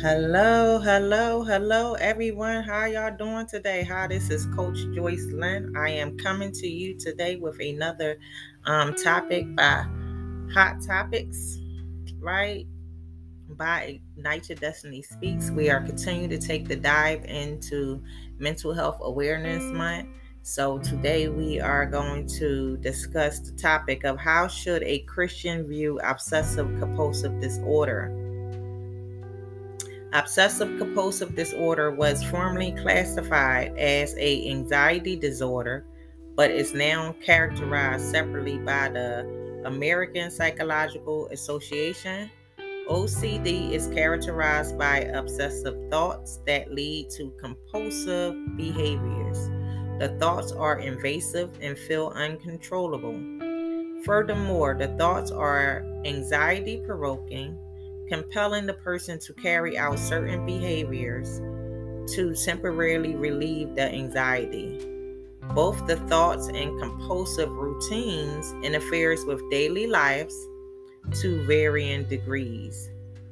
Hello, hello, hello, everyone. How y'all doing today? Hi, this is Coach Joyce Lynn. I am coming to you today with another um, topic by Hot Topics, right? By Ignite Your Destiny Speaks. We are continuing to take the dive into Mental Health Awareness Month. So today we are going to discuss the topic of how should a Christian view obsessive compulsive disorder? Obsessive compulsive disorder was formerly classified as a anxiety disorder, but is now characterized separately by the American Psychological Association. OCD is characterized by obsessive thoughts that lead to compulsive behaviors. The thoughts are invasive and feel uncontrollable. Furthermore, the thoughts are anxiety provoking compelling the person to carry out certain behaviors to temporarily relieve the anxiety. Both the thoughts and compulsive routines interferes with daily lives to varying degrees.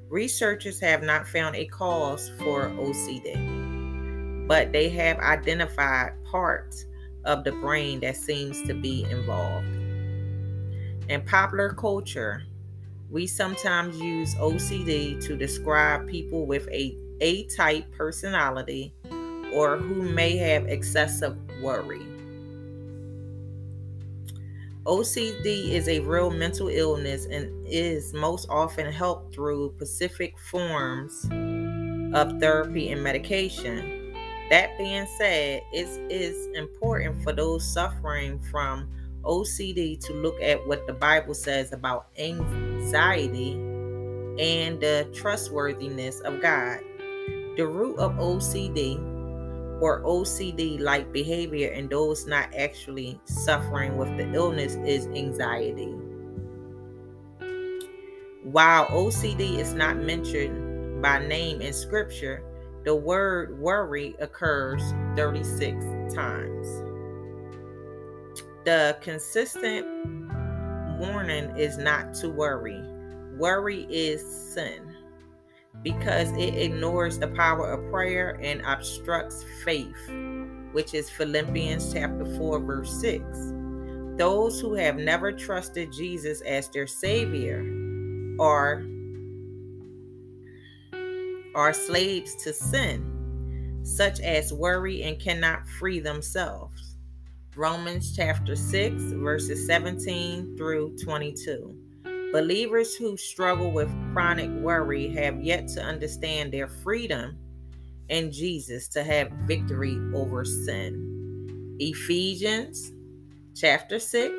Researchers have not found a cause for OCD, but they have identified parts of the brain that seems to be involved. In popular culture, we sometimes use OCD to describe people with a A type personality or who may have excessive worry. OCD is a real mental illness and is most often helped through specific forms of therapy and medication. That being said, it is important for those suffering from OCD to look at what the Bible says about anxiety and the trustworthiness of God. The root of OCD or OCD like behavior in those not actually suffering with the illness is anxiety. While OCD is not mentioned by name in scripture, the word worry occurs 36 times. The consistent warning is not to worry. Worry is sin because it ignores the power of prayer and obstructs faith, which is Philippians chapter 4 verse 6. Those who have never trusted Jesus as their savior are are slaves to sin, such as worry and cannot free themselves. Romans chapter 6, verses 17 through 22. Believers who struggle with chronic worry have yet to understand their freedom in Jesus to have victory over sin. Ephesians chapter 6,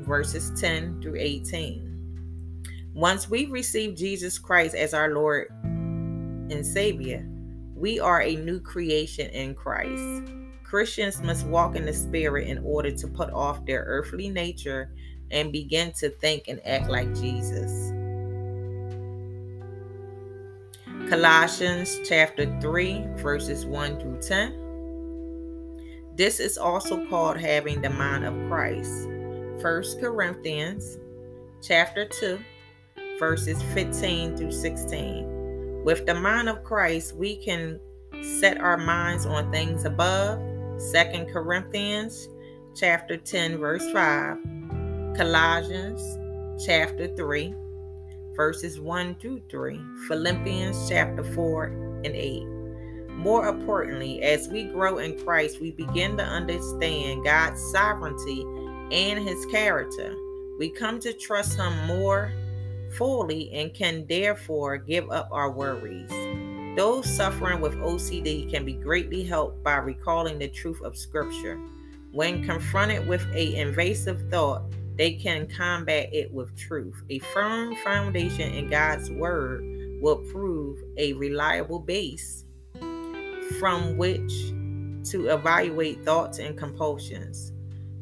verses 10 through 18. Once we receive Jesus Christ as our Lord and Savior, we are a new creation in Christ. Christians must walk in the Spirit in order to put off their earthly nature and begin to think and act like Jesus. Colossians chapter 3, verses 1 through 10. This is also called having the mind of Christ. 1 Corinthians chapter 2, verses 15 through 16. With the mind of Christ, we can set our minds on things above Second Corinthians chapter 10 verse 5, Colossians chapter 3 verses 1 through 3, Philippians chapter 4 and 8. More importantly, as we grow in Christ, we begin to understand God's sovereignty and his character. We come to trust him more fully and can therefore give up our worries. Those suffering with OCD can be greatly helped by recalling the truth of Scripture. When confronted with a invasive thought, they can combat it with truth. A firm foundation in God's Word will prove a reliable base from which to evaluate thoughts and compulsions.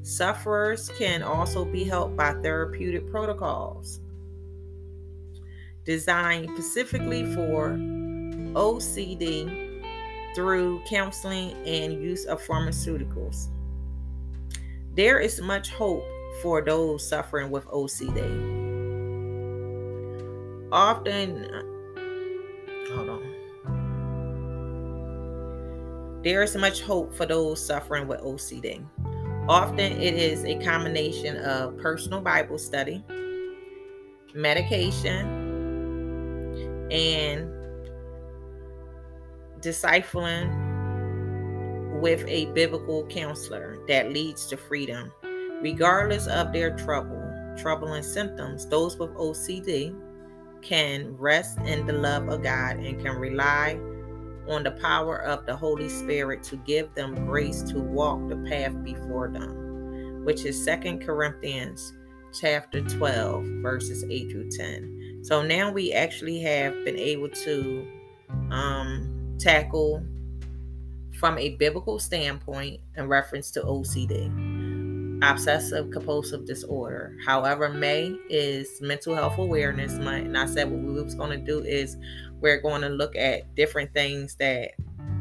Sufferers can also be helped by therapeutic protocols designed specifically for OCD through counseling and use of pharmaceuticals. There is much hope for those suffering with OCD. Often, hold on. there is much hope for those suffering with OCD. Often it is a combination of personal Bible study, medication, and discipling with a biblical counselor that leads to freedom. Regardless of their trouble, troubling symptoms, those with OCD can rest in the love of God and can rely on the power of the Holy Spirit to give them grace to walk the path before them, which is Second Corinthians chapter 12, verses 8 through 10. So now we actually have been able to um, tackle from a biblical standpoint in reference to OCD obsessive compulsive disorder. However, May is mental health awareness month, and I said what we was going to do is we're going to look at different things that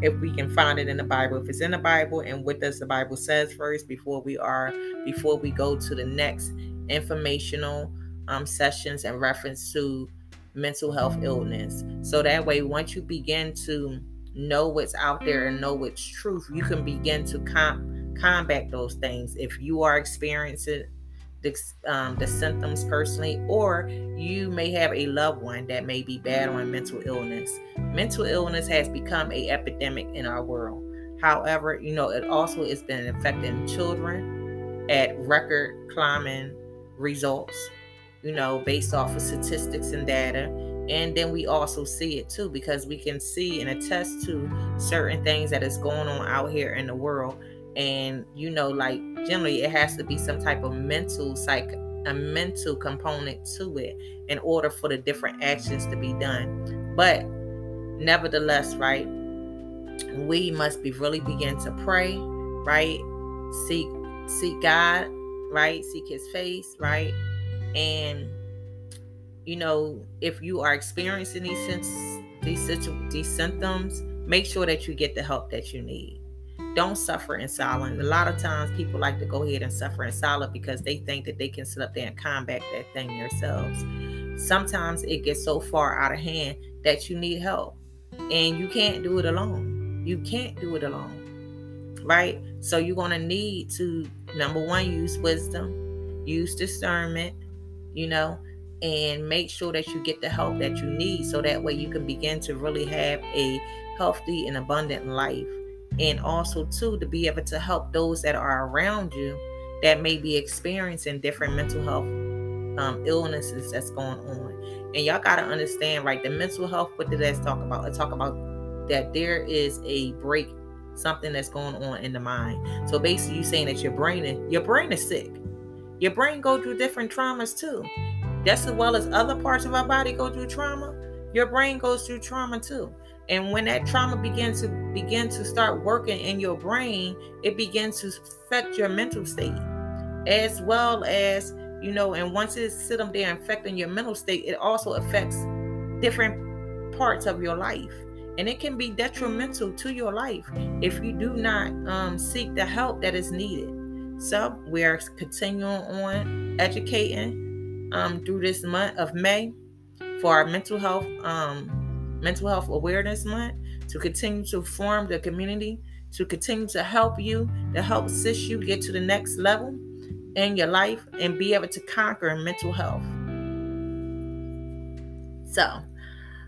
if we can find it in the Bible, if it's in the Bible, and what does the Bible says first before we are before we go to the next informational um, sessions in reference to mental health illness. So that way, once you begin to know what's out there and know what's truth, you can begin to comp combat those things. If you are experiencing the, um, the symptoms personally, or you may have a loved one that may be battling mental illness. Mental illness has become a epidemic in our world. However, you know, it also has been affecting children at record climbing results, you know, based off of statistics and data. And then we also see it too, because we can see and attest to certain things that is going on out here in the world. And you know like generally it has to be some type of mental psych a mental component to it in order for the different actions to be done. But nevertheless right we must be really begin to pray right? Seek seek god right? Seek his face right and you know if you are experiencing these these, these symptoms make sure that you get the help that you need don't suffer in silence. A lot of times people like to go ahead and suffer in silence because they think that they can sit up there and combat that thing themselves. Sometimes it gets so far out of hand that you need help and you can't do it alone. You can't do it alone. Right? So you're going to need to, number one, use wisdom, use discernment, you know, and make sure that you get the help that you need so that way you can begin to really have a healthy and abundant life. And also too to be able to help those that are around you that may be experiencing different mental health um, illnesses that's going on. And y'all got to understand right the mental health what did that talk about? It talk about that there is a break something that's going on in the mind. So basically you saying that your brain is, your brain is sick your brain go through different traumas too just as well as other parts of our body go through trauma your brain goes through trauma too and when that trauma begins to begin to start working in your brain, it begins to affect your mental state, as well as you know. And once it's sitting there affecting your mental state, it also affects different parts of your life, and it can be detrimental to your life if you do not um, seek the help that is needed. So we are continuing on educating um, through this month of May for our mental health. Um, Mental Health Awareness Month to continue to form the community, to continue to help you, to help assist you get to the next level in your life and be able to conquer mental health. So,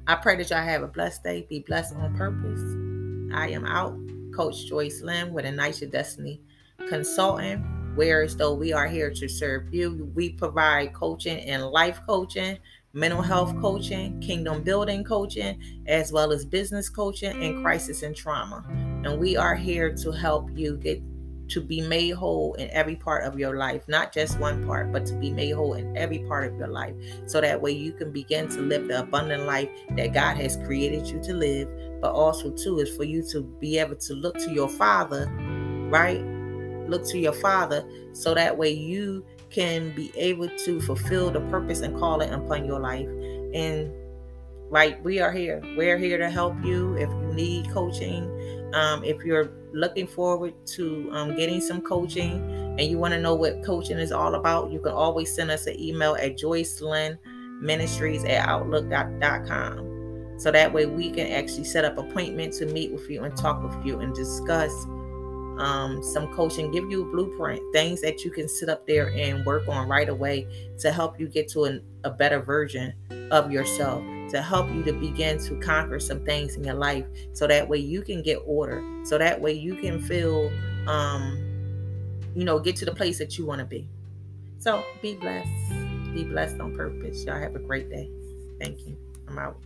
I pray that y'all have a blessed day. Be blessed on purpose. I am out, Coach Joyce Lynn with Ignite Your Destiny Consultant. Whereas though we are here to serve you, we provide coaching and life coaching mental health coaching, kingdom building coaching, as well as business coaching and crisis and trauma. And we are here to help you get to be made whole in every part of your life, not just one part, but to be made whole in every part of your life. So that way you can begin to live the abundant life that God has created you to live, but also, too, is for you to be able to look to your Father, right? Look to your Father so that way you can be able to fulfill the purpose and calling upon your life. And right, we are here. We're here to help you if you need coaching. Um, if you're looking forward to um, getting some coaching and you want to know what coaching is all about, you can always send us an email at Joyce Lynn Ministries at Outlook.com. So that way we can actually set up appointment to meet with you and talk with you and discuss um, some coaching, give you a blueprint, things that you can sit up there and work on right away to help you get to an, a better version of yourself, to help you to begin to conquer some things in your life so that way you can get order, so that way you can feel, um, you know, get to the place that you want to be. So be blessed. Be blessed on purpose. Y'all have a great day. Thank you. I'm out.